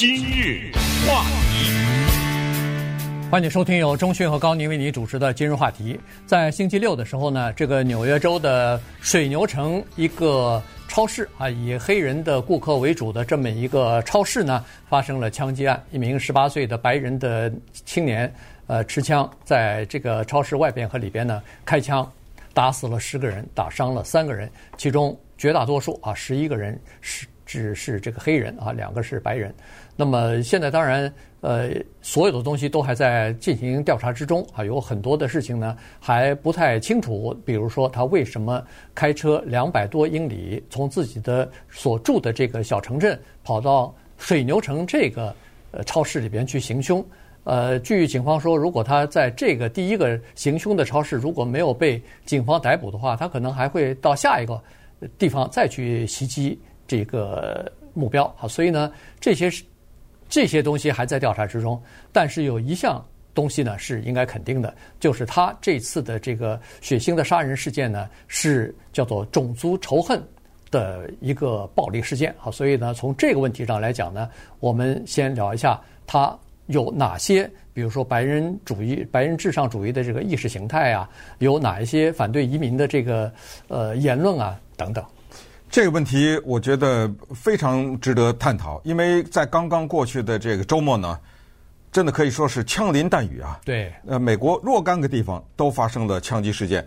今日话题，欢迎收听由钟讯和高宁为你主持的今日话题。在星期六的时候呢，这个纽约州的水牛城一个超市啊，以黑人的顾客为主的这么一个超市呢，发生了枪击案。一名十八岁的白人的青年，呃，持枪在这个超市外边和里边呢开枪，打死了十个人，打伤了三个人，其中绝大多数啊，十一个人是。只是这个黑人啊，两个是白人。那么现在当然，呃，所有的东西都还在进行调查之中啊，有很多的事情呢还不太清楚。比如说，他为什么开车两百多英里，从自己的所住的这个小城镇跑到水牛城这个呃超市里边去行凶？呃，据警方说，如果他在这个第一个行凶的超市如果没有被警方逮捕的话，他可能还会到下一个地方再去袭击。这个目标啊，所以呢，这些是这些东西还在调查之中。但是有一项东西呢是应该肯定的，就是他这次的这个血腥的杀人事件呢，是叫做种族仇恨的一个暴力事件啊。所以呢，从这个问题上来讲呢，我们先聊一下他有哪些，比如说白人主义、白人至上主义的这个意识形态啊，有哪一些反对移民的这个呃言论啊等等。这个问题我觉得非常值得探讨，因为在刚刚过去的这个周末呢，真的可以说是枪林弹雨啊。对，呃，美国若干个地方都发生了枪击事件。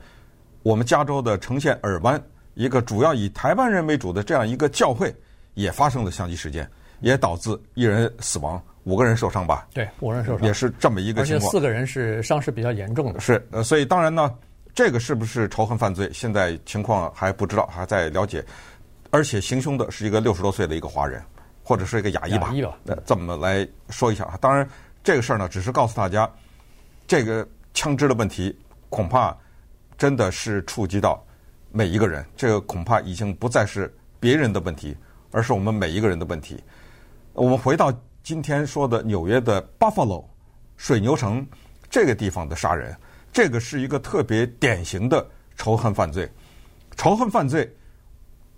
我们加州的城县尔湾，一个主要以台湾人为主的这样一个教会，也发生了枪击事件，也导致一人死亡，五个人受伤吧？对，五人受伤，也是这么一个情况。而且四个人是伤势比较严重的。是，呃，所以当然呢，这个是不是仇恨犯罪，现在情况还不知道，还在了解。而且行凶的是一个六十多岁的一个华人，或者是一个亚裔吧？呃这么来说一下啊。当然，这个事儿呢，只是告诉大家，这个枪支的问题恐怕真的是触及到每一个人。这个恐怕已经不再是别人的问题，而是我们每一个人的问题。我们回到今天说的纽约的 Buffalo 水牛城这个地方的杀人，这个是一个特别典型的仇恨犯罪。仇恨犯罪。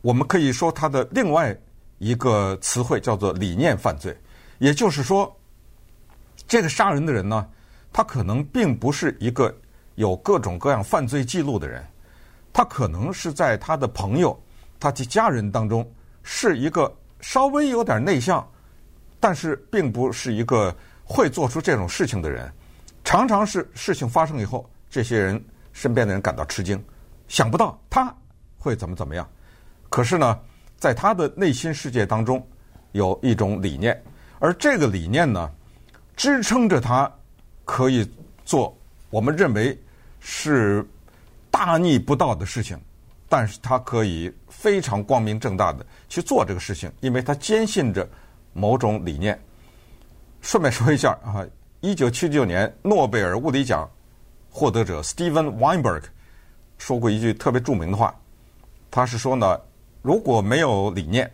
我们可以说，他的另外一个词汇叫做理念犯罪，也就是说，这个杀人的人呢，他可能并不是一个有各种各样犯罪记录的人，他可能是在他的朋友、他的家人当中是一个稍微有点内向，但是并不是一个会做出这种事情的人。常常是事情发生以后，这些人身边的人感到吃惊，想不到他会怎么怎么样。可是呢，在他的内心世界当中，有一种理念，而这个理念呢，支撑着他可以做我们认为是大逆不道的事情，但是他可以非常光明正大的去做这个事情，因为他坚信着某种理念。顺便说一下啊，一九七九年诺贝尔物理奖获得者 Steven Weinberg 说过一句特别著名的话，他是说呢。如果没有理念，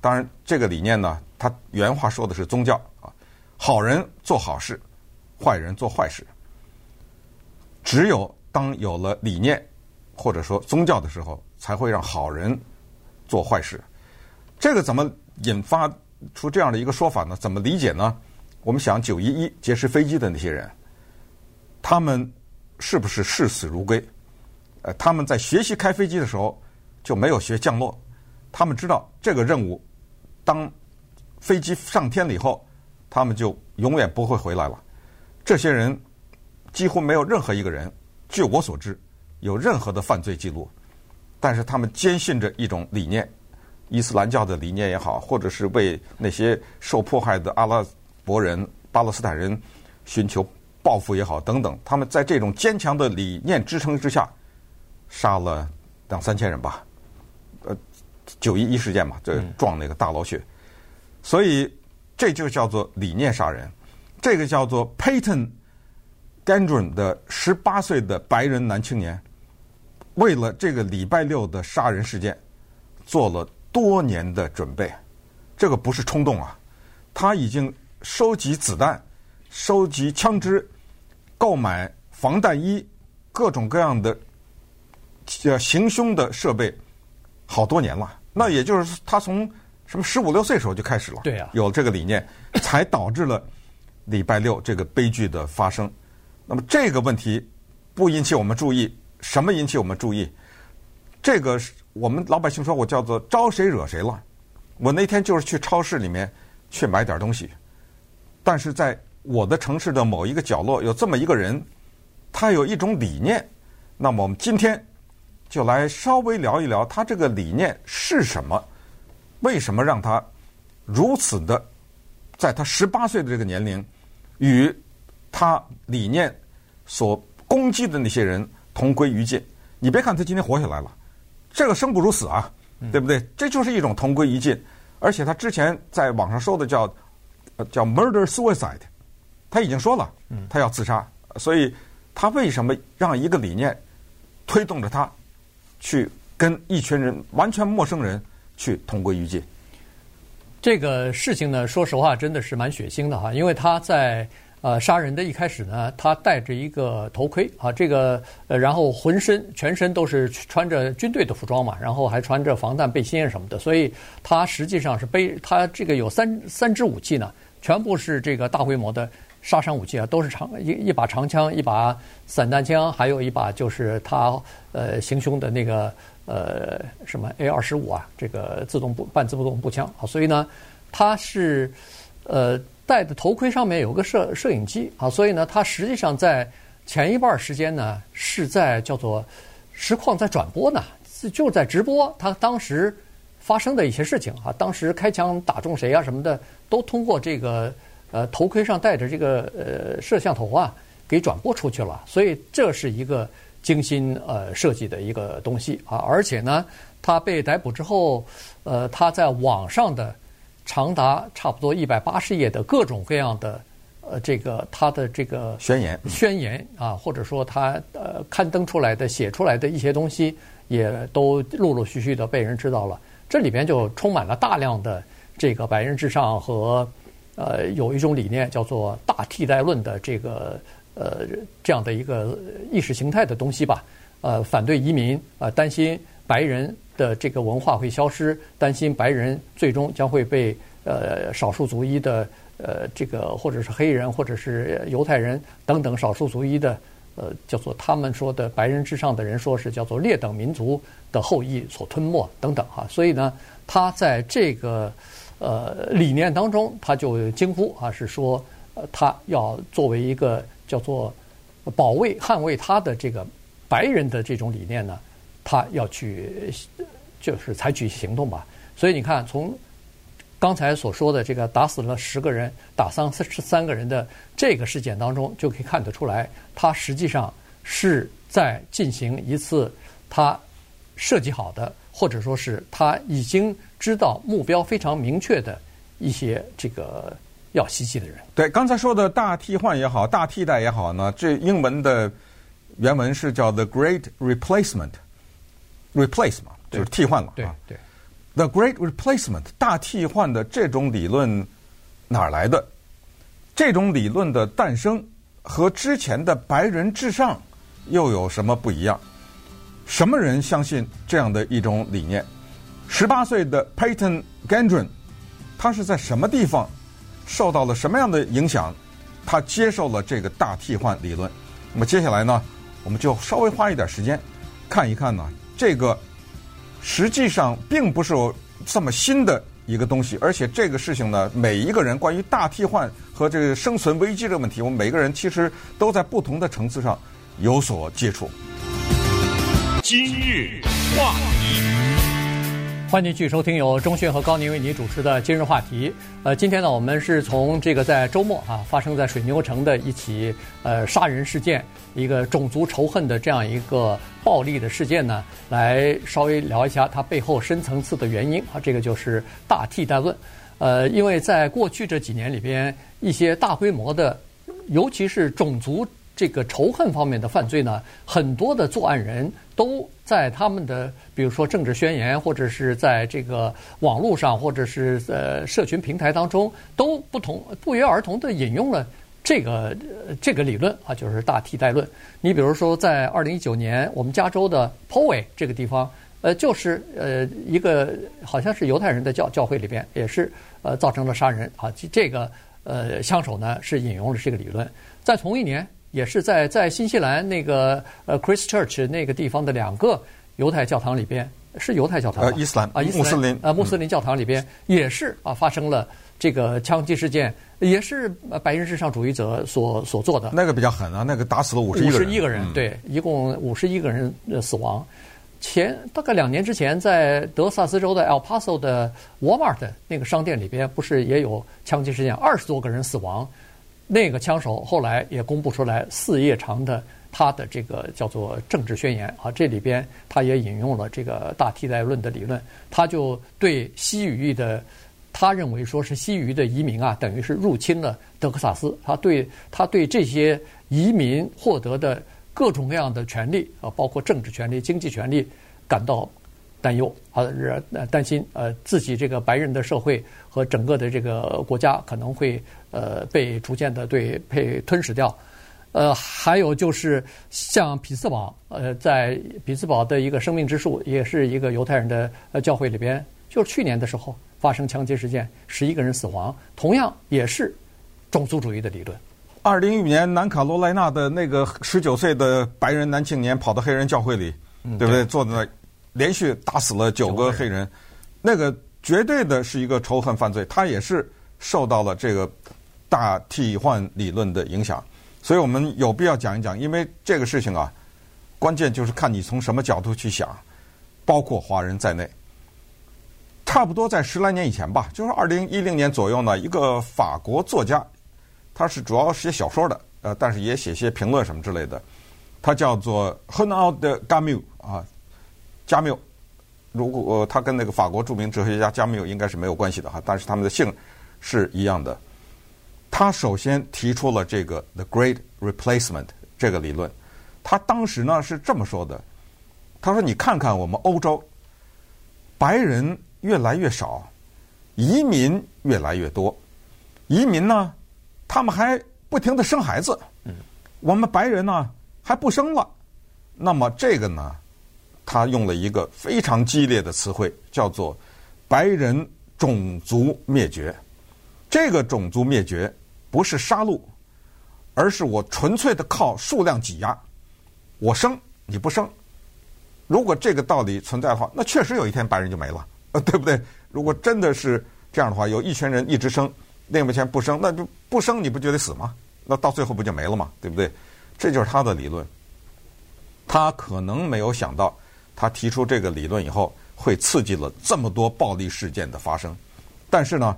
当然这个理念呢，他原话说的是宗教啊，好人做好事，坏人做坏事。只有当有了理念或者说宗教的时候，才会让好人做坏事。这个怎么引发出这样的一个说法呢？怎么理解呢？我们想九一一劫持飞机的那些人，他们是不是视死如归？呃，他们在学习开飞机的时候就没有学降落。他们知道这个任务，当飞机上天了以后，他们就永远不会回来了。这些人几乎没有任何一个人，据我所知，有任何的犯罪记录。但是他们坚信着一种理念，伊斯兰教的理念也好，或者是为那些受迫害的阿拉伯人、巴勒斯坦人寻求报复也好，等等。他们在这种坚强的理念支撑之下，杀了两三千人吧。九一一事件嘛，这撞那个大楼去，所以这就叫做理念杀人。这个叫做 Peyton Gendron 的十八岁的白人男青年，为了这个礼拜六的杀人事件，做了多年的准备。这个不是冲动啊，他已经收集子弹、收集枪支、购买防弹衣、各种各样的呃行凶的设备。好多年了，那也就是他从什么十五六岁时候就开始了，对呀，有这个理念，才导致了礼拜六这个悲剧的发生。那么这个问题不引起我们注意，什么引起我们注意？这个我们老百姓说我叫做招谁惹谁了。我那天就是去超市里面去买点东西，但是在我的城市的某一个角落有这么一个人，他有一种理念。那么我们今天就来稍微聊一聊他这个理念是什么，为什么让他如此的在他十八岁的这个年龄与他理念所攻击的那些人同归于尽？你别看他今天活下来了，这个生不如死啊！对不对？这就是一种同归于尽，而且他之前在网上说的叫叫 murder suicide，他已经说了，他要自杀，所以他为什么让一个理念推动着他去跟一群人完全陌生人去同归于尽？这个事情呢，说实话真的是蛮血腥的哈，因为他在。呃，杀人的一开始呢，他戴着一个头盔啊，这个呃，然后浑身全身都是穿着军队的服装嘛，然后还穿着防弹背心什么的，所以他实际上是背他这个有三三支武器呢，全部是这个大规模的杀伤武器啊，都是长一一把长枪，一把散弹枪，还有一把就是他呃行凶的那个呃什么 A 二十五啊，这个自动步半自动步枪啊，所以呢，他是呃。戴的头盔上面有个摄摄影机啊，所以呢，他实际上在前一半时间呢是在叫做实况在转播呢，就在直播他当时发生的一些事情啊，当时开枪打中谁啊什么的，都通过这个呃头盔上戴着这个呃摄像头啊给转播出去了，所以这是一个精心呃设计的一个东西啊，而且呢，他被逮捕之后，呃，他在网上的。长达差不多一百八十页的各种各样的，呃，这个他的这个宣言，宣言啊，或者说他呃刊登出来的、写出来的一些东西，也都陆陆续续的被人知道了。这里边就充满了大量的这个白人至上和呃有一种理念叫做大替代论的这个呃这样的一个意识形态的东西吧。呃，反对移民啊，呃，担心白人。的这个文化会消失，担心白人最终将会被呃少数族裔的呃这个或者是黑人或者是犹太人等等少数族裔的呃叫做他们说的白人至上的人说是叫做劣等民族的后裔所吞没等等哈，所以呢，他在这个呃理念当中，他就惊呼啊，是说他要作为一个叫做保卫捍卫他的这个白人的这种理念呢。他要去，就是采取行动吧。所以你看，从刚才所说的这个打死了十个人、打伤十三个人的这个事件当中，就可以看得出来，他实际上是在进行一次他设计好的，或者说是他已经知道目标非常明确的一些这个要袭击的人。对，刚才说的大替换也好，大替代也好呢，这英文的原文是叫 The Great Replacement。replace 嘛，就是替换了。对对，The Great Replacement 大替换的这种理论哪儿来的？这种理论的诞生和之前的白人至上又有什么不一样？什么人相信这样的一种理念？十八岁的 Payton Gendron，他是在什么地方受到了什么样的影响？他接受了这个大替换理论。那么接下来呢，我们就稍微花一点时间看一看呢。这个实际上并不是这么新的一个东西，而且这个事情呢，每一个人关于大替换和这个生存危机这个问题，我们每个人其实都在不同的层次上有所接触。今日话题。欢迎继续收听由钟迅和高宁为你主持的今日话题。呃，今天呢，我们是从这个在周末啊发生在水牛城的一起呃杀人事件，一个种族仇恨的这样一个暴力的事件呢，来稍微聊一下它背后深层次的原因啊。这个就是大替代论。呃，因为在过去这几年里边，一些大规模的，尤其是种族。这个仇恨方面的犯罪呢，很多的作案人都在他们的，比如说政治宣言，或者是在这个网络上，或者是呃社群平台当中，都不同不约而同地引用了这个这个理论啊，就是大替代论。你比如说，在二零一九年，我们加州的 Poway 这个地方，呃，就是呃一个好像是犹太人的教教会里边，也是呃造成了杀人啊，这个呃枪手呢是引用了这个理论。在同一年，也是在在新西兰那个呃 Christchurch 那个地方的两个犹太教堂里边，是犹太教堂呃，伊斯兰啊，伊斯兰穆斯林啊，穆斯林教堂里边也是啊发生了这个枪击事件，也是白人至上主义者所所做的。那个比较狠啊，那个打死了五十五十一个人，对，一共五十一个人死亡。前大概两年之前，在德萨斯州的 El Paso 的 Walmart 那个商店里边，不是也有枪击事件，二十多个人死亡。那个枪手后来也公布出来四页长的他的这个叫做政治宣言啊，这里边他也引用了这个大替代论的理论，他就对西语裔的，他认为说是西语的移民啊，等于是入侵了德克萨斯，他对他对这些移民获得的。各种各样的权利啊，包括政治权利、经济权利，感到担忧啊，是担心呃自己这个白人的社会和整个的这个国家可能会呃被逐渐的对被吞噬掉。呃，还有就是像匹兹堡呃，在匹兹堡的一个生命之树，也是一个犹太人的呃教会里边，就是去年的时候发生枪击事件，十一个人死亡，同样也是种族主义的理论。二零一五年，南卡罗来纳的那个十九岁的白人男青年跑到黑人教会里，对不对？坐在那，连续打死了九个黑人，那个绝对的是一个仇恨犯罪。他也是受到了这个大替换理论的影响，所以我们有必要讲一讲。因为这个事情啊，关键就是看你从什么角度去想，包括华人在内。差不多在十来年以前吧，就是二零一零年左右呢，一个法国作家。他是主要写小说的，呃，但是也写些评论什么之类的。他叫做 René de Camus 啊，加缪。如果、呃、他跟那个法国著名哲学家加缪应该是没有关系的哈，但是他们的姓是一样的。他首先提出了这个 The Great Replacement 这个理论。他当时呢是这么说的：他说，你看看我们欧洲，白人越来越少，移民越来越多，移民呢？他们还不停的生孩子，我们白人呢还不生了，那么这个呢，他用了一个非常激烈的词汇，叫做“白人种族灭绝”。这个种族灭绝不是杀戮，而是我纯粹的靠数量挤压，我生你不生。如果这个道理存在的话，那确实有一天白人就没了，呃，对不对？如果真的是这样的话，有一群人一直生。另一边不生，那就不生，你不就得死吗？那到最后不就没了吗？对不对？这就是他的理论。他可能没有想到，他提出这个理论以后，会刺激了这么多暴力事件的发生。但是呢，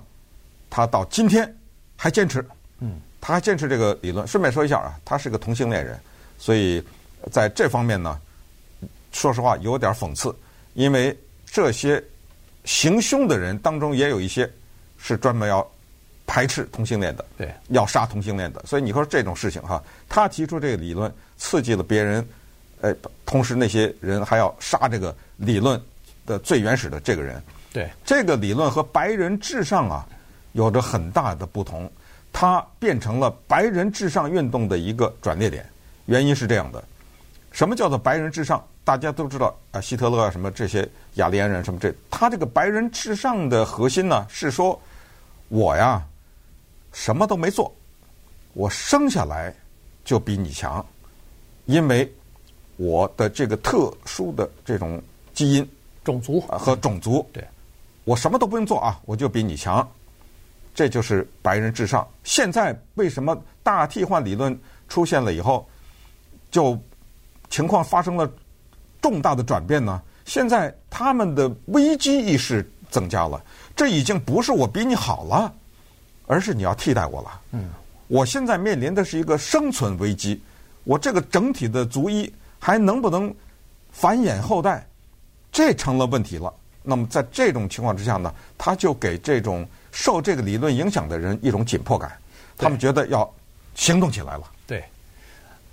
他到今天还坚持，嗯，他还坚持这个理论。顺便说一下啊，他是个同性恋人，所以在这方面呢，说实话有点讽刺，因为这些行凶的人当中也有一些是专门要。排斥同性恋的，对，要杀同性恋的，所以你说这种事情哈，他提出这个理论，刺激了别人，呃，同时那些人还要杀这个理论的最原始的这个人，对，这个理论和白人至上啊有着很大的不同，它变成了白人至上运动的一个转捩点。原因是这样的，什么叫做白人至上？大家都知道啊，希特勒啊，什么这些雅利安人什么这，他这个白人至上的核心呢，是说我呀。什么都没做，我生下来就比你强，因为我的这个特殊的这种基因、种族和种族，对，我什么都不用做啊，我就比你强，这就是白人至上。现在为什么大替换理论出现了以后，就情况发生了重大的转变呢？现在他们的危机意识增加了，这已经不是我比你好了。而是你要替代我了。嗯，我现在面临的是一个生存危机，我这个整体的族裔还能不能繁衍后代，这成了问题了。那么在这种情况之下呢，他就给这种受这个理论影响的人一种紧迫感，他们觉得要行动起来了。对，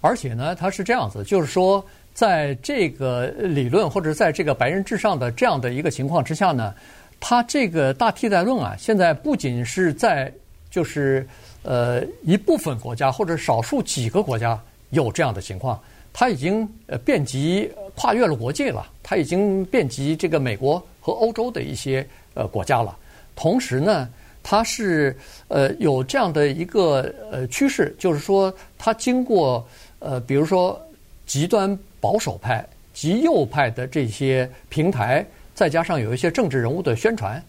而且呢，他是这样子，就是说，在这个理论或者在这个白人至上的这样的一个情况之下呢，他这个大替代论啊，现在不仅是在就是呃一部分国家或者少数几个国家有这样的情况，它已经呃遍及跨越了国界了，它已经遍及这个美国和欧洲的一些呃国家了。同时呢，它是呃有这样的一个呃趋势，就是说它经过呃比如说极端保守派、极右派的这些平台，再加上有一些政治人物的宣传，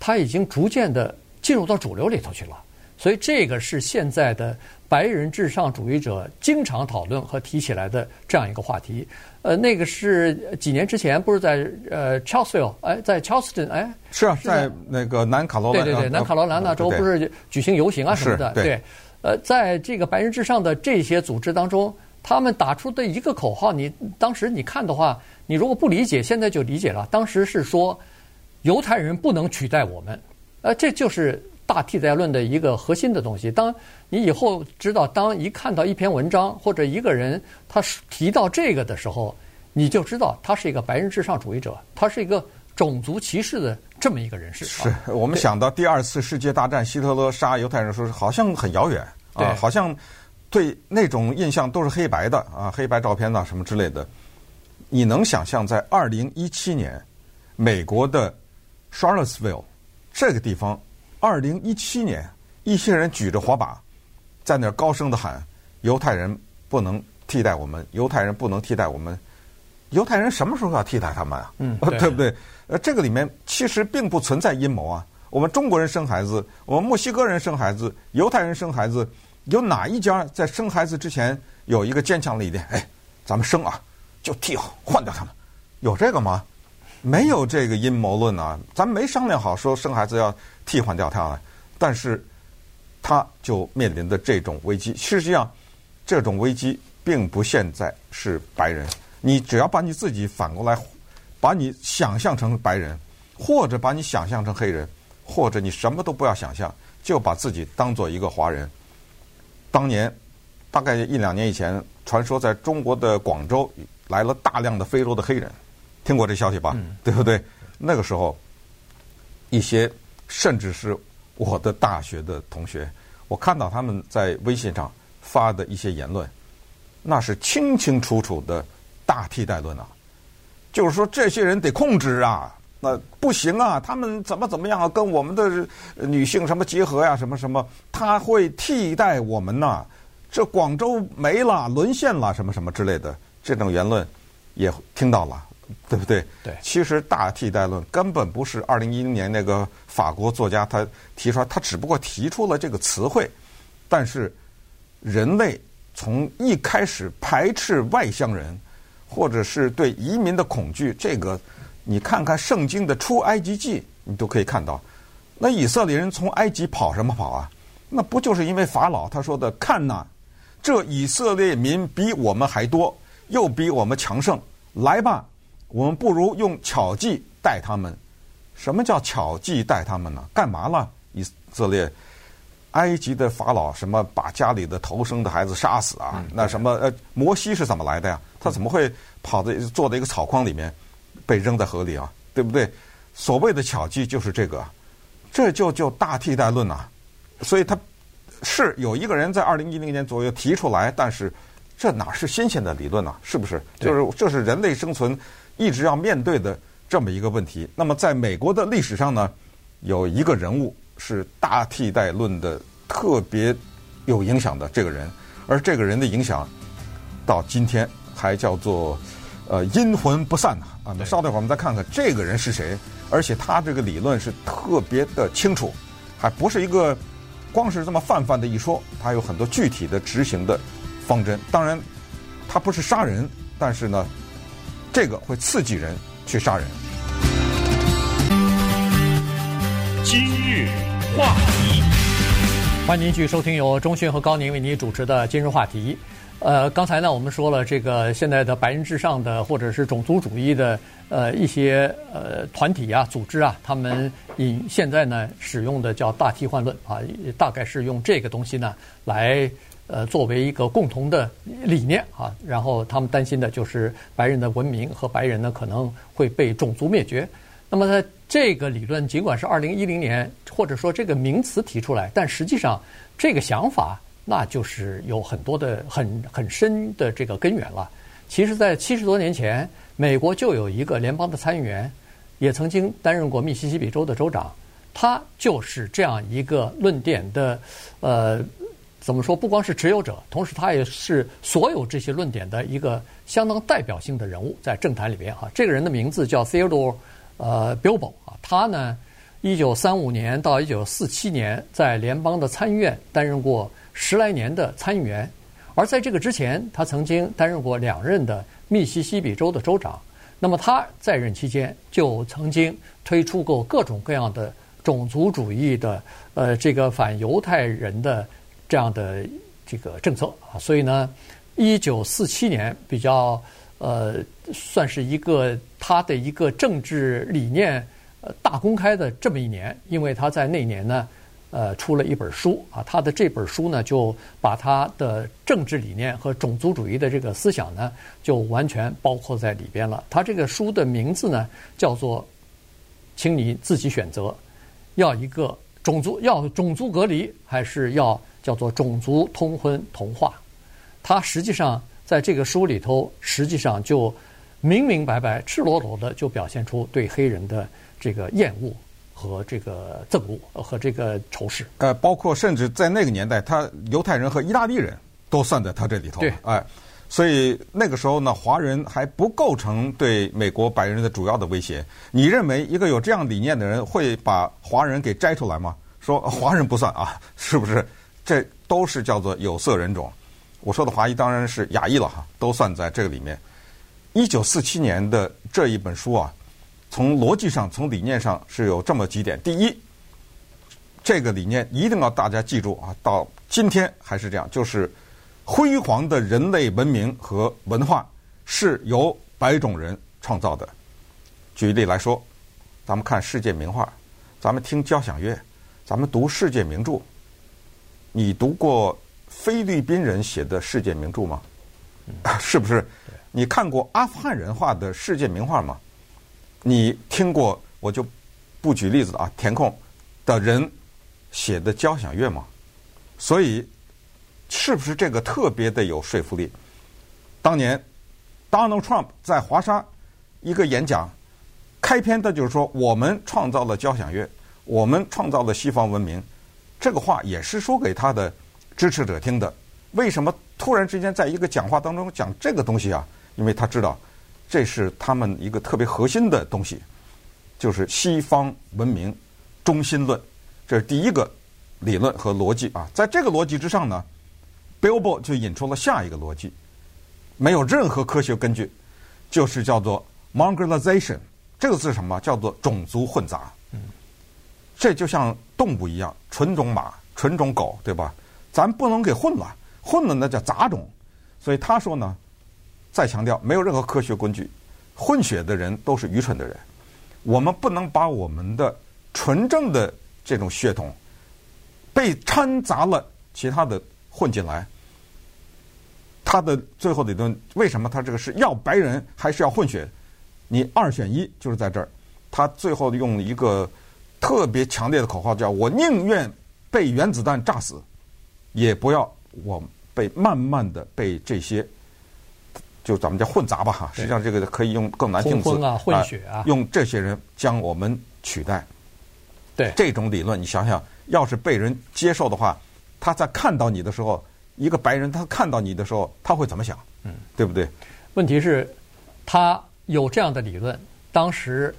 它已经逐渐的进入到主流里头去了。所以这个是现在的白人至上主义者经常讨论和提起来的这样一个话题。呃，那个是几年之前不是在呃 Charlottesville 哎，在 Charleston 哎，是啊，是在那个南卡罗来纳对对对，南卡罗来纳州不是举行游行啊什么的，对，对，呃，在这个白人至上的这些组织当中，他们打出的一个口号，你当时你看的话，你如果不理解，现在就理解了。当时是说犹太人不能取代我们，呃，这就是。大替代论的一个核心的东西，当你以后知道，当一看到一篇文章或者一个人他提到这个的时候，你就知道他是一个白人至上主义者，他是一个种族歧视的这么一个人士。是我们想到第二次世界大战，希特勒杀犹太人，说是好像很遥远啊，好像对那种印象都是黑白的啊，黑白照片呐什么之类的。你能想象在二零一七年，美国的 Charlottesville 这个地方？二零一七年，一些人举着火把，在那儿高声的喊：“犹太人不能替代我们，犹太人不能替代我们，犹太人什么时候要替代他们啊？嗯，对，对不对？呃，这个里面其实并不存在阴谋啊。我们中国人生孩子，我们墨西哥人生孩子，犹太人生孩子，有哪一家在生孩子之前有一个坚强的理念？哎，咱们生啊，就替换掉他们，有这个吗？没有这个阴谋论啊，咱没商量好说生孩子要。替换掉他了，但是他就面临的这种危机。事实上，这种危机并不现在是白人。你只要把你自己反过来，把你想象成白人，或者把你想象成黑人，或者你什么都不要想象，就把自己当做一个华人。当年大概一两年以前，传说在中国的广州来了大量的非洲的黑人，听过这消息吧？对不对？那个时候一些。甚至是我的大学的同学，我看到他们在微信上发的一些言论，那是清清楚楚的大替代论啊！就是说这些人得控制啊，那不行啊，他们怎么怎么样啊，跟我们的女性什么结合呀，什么什么，他会替代我们呐？这广州没了，沦陷了，什么什么之类的，这种言论也听到了。对不对？对，其实大替代论根本不是二零一零年那个法国作家他提出来，他只不过提出了这个词汇。但是人类从一开始排斥外乡人，或者是对移民的恐惧，这个你看看圣经的出埃及记，你都可以看到。那以色列人从埃及跑什么跑啊？那不就是因为法老他说的：“看呐，这以色列民比我们还多，又比我们强盛，来吧。”我们不如用巧计待他们。什么叫巧计待他们呢？干嘛了？以色列、埃及的法老什么把家里的头生的孩子杀死啊？那什么呃，摩西是怎么来的呀？他怎么会跑在坐在一个草筐里面被扔在河里啊？对不对？所谓的巧计就是这个，这就就大替代论呐。所以他是有一个人在二零一零年左右提出来，但是这哪是新鲜的理论呢？是不是？就是这是人类生存。一直要面对的这么一个问题。那么，在美国的历史上呢，有一个人物是大替代论的特别有影响的这个人，而这个人的影响到今天还叫做呃阴魂不散呐啊。那稍等会儿我们再看看这个人是谁，而且他这个理论是特别的清楚，还不是一个光是这么泛泛的一说，他有很多具体的执行的方针。当然，他不是杀人，但是呢。这个会刺激人去杀人。今日话题，欢迎您继续收听由中迅和高宁为您主持的《今日话题》。呃，刚才呢，我们说了这个现在的白人至上的或者是种族主义的呃一些呃团体啊、组织啊，他们以现在呢使用的叫大替换论啊，大概是用这个东西呢来。呃，作为一个共同的理念啊，然后他们担心的就是白人的文明和白人呢可能会被种族灭绝。那么，在这个理论尽管是二零一零年或者说这个名词提出来，但实际上这个想法那就是有很多的很很深的这个根源了。其实，在七十多年前，美国就有一个联邦的参议员，也曾经担任过密西西比州的州长。他就是这样一个论点的，呃，怎么说？不光是持有者，同时他也是所有这些论点的一个相当代表性的人物，在政坛里边哈。这个人的名字叫 Theodore 呃，Billbo 啊，他呢，一九三五年到一九四七年在联邦的参议院担任过十来年的参议员，而在这个之前，他曾经担任过两任的密西西比州的州长。那么他在任期间就曾经推出过各种各样的种族主义的呃这个反犹太人的这样的这个政策啊，所以呢，一九四七年比较呃算是一个他的一个政治理念呃大公开的这么一年，因为他在那年呢。呃，出了一本书啊，他的这本书呢，就把他的政治理念和种族主义的这个思想呢，就完全包括在里边了。他这个书的名字呢，叫做“请你自己选择，要一个种族要种族隔离，还是要叫做种族通婚同化”。他实际上在这个书里头，实际上就明明白白、赤裸裸的就表现出对黑人的这个厌恶。和这个憎恶和这个仇视，呃，包括甚至在那个年代，他犹太人和意大利人都算在他这里头。对，哎，所以那个时候呢，华人还不构成对美国白人的主要的威胁。你认为一个有这样理念的人会把华人给摘出来吗？说华人不算啊，是不是？这都是叫做有色人种。我说的华裔当然是亚裔了哈，都算在这个里面。一九四七年的这一本书啊。从逻辑上，从理念上是有这么几点。第一，这个理念一定要大家记住啊，到今天还是这样，就是辉煌的人类文明和文化是由白种人创造的。举例来说，咱们看世界名画，咱们听交响乐，咱们读世界名著。你读过菲律宾人写的世界名著吗？是不是？你看过阿富汗人画的世界名画吗？你听过我就不举例子啊，填空的人写的交响乐吗？所以是不是这个特别的有说服力？当年 Donald Trump 在华沙一个演讲开篇，的就是说我们创造了交响乐，我们创造了西方文明。这个话也是说给他的支持者听的。为什么突然之间在一个讲话当中讲这个东西啊？因为他知道。这是他们一个特别核心的东西，就是西方文明中心论，这是第一个理论和逻辑啊。在这个逻辑之上呢，Bilbo 就引出了下一个逻辑，没有任何科学根据，就是叫做 Mongrelization。这个字是什么？叫做种族混杂。嗯，这就像动物一样，纯种马、纯种狗，对吧？咱不能给混了，混了那叫杂种。所以他说呢。再强调，没有任何科学根据，混血的人都是愚蠢的人。我们不能把我们的纯正的这种血统被掺杂了其他的混进来。他的最后的理论，为什么他这个是要白人还是要混血？你二选一，就是在这儿。他最后用一个特别强烈的口号，叫我宁愿被原子弹炸死，也不要我被慢慢的被这些。就咱们叫混杂吧哈，实际上这个可以用更难听词啊，混血啊，用这些人将我们取代。对这种理论，你想想，要是被人接受的话，他在看到你的时候，一个白人他看到你的时候，他会怎么想？嗯，对不对？问题是，他有这样的理论，当时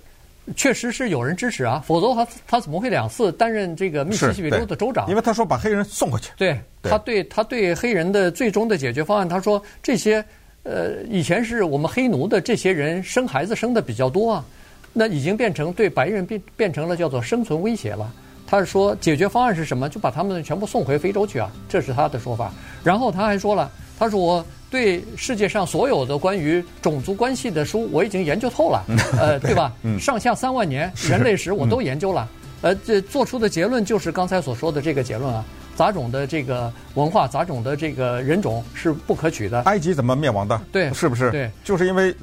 确实是有人支持啊，否则他他怎么会两次担任这个密西西比州的州长？因为他说把黑人送回去。对，他对他对黑人的最终的解决方案，他说这些。呃，以前是我们黑奴的这些人生孩子生的比较多啊，那已经变成对白人变变成了叫做生存威胁了。他是说解决方案是什么？就把他们全部送回非洲去啊，这是他的说法。然后他还说了，他说我对世界上所有的关于种族关系的书我已经研究透了，呃，对吧？上下三万年人类史我都研究了，呃，这做出的结论就是刚才所说的这个结论啊。杂种的这个文化，杂种的这个人种是不可取的。埃及怎么灭亡的？对，是不是？对，就是因为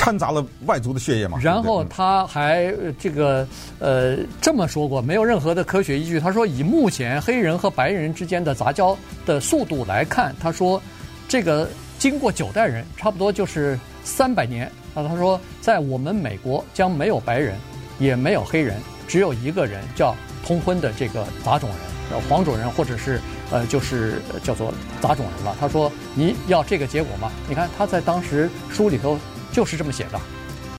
掺杂了外族的血液嘛。然后他还这个呃这么说过，没有任何的科学依据。他说，以目前黑人和白人之间的杂交的速度来看，他说这个经过九代人，差不多就是三百年啊。他说，在我们美国将没有白人，也没有黑人，只有一个人叫通婚的这个杂种人，呃，黄种人或者是呃，就是叫做杂种人了。他说：“你要这个结果吗？你看他在当时书里头就是这么写的。”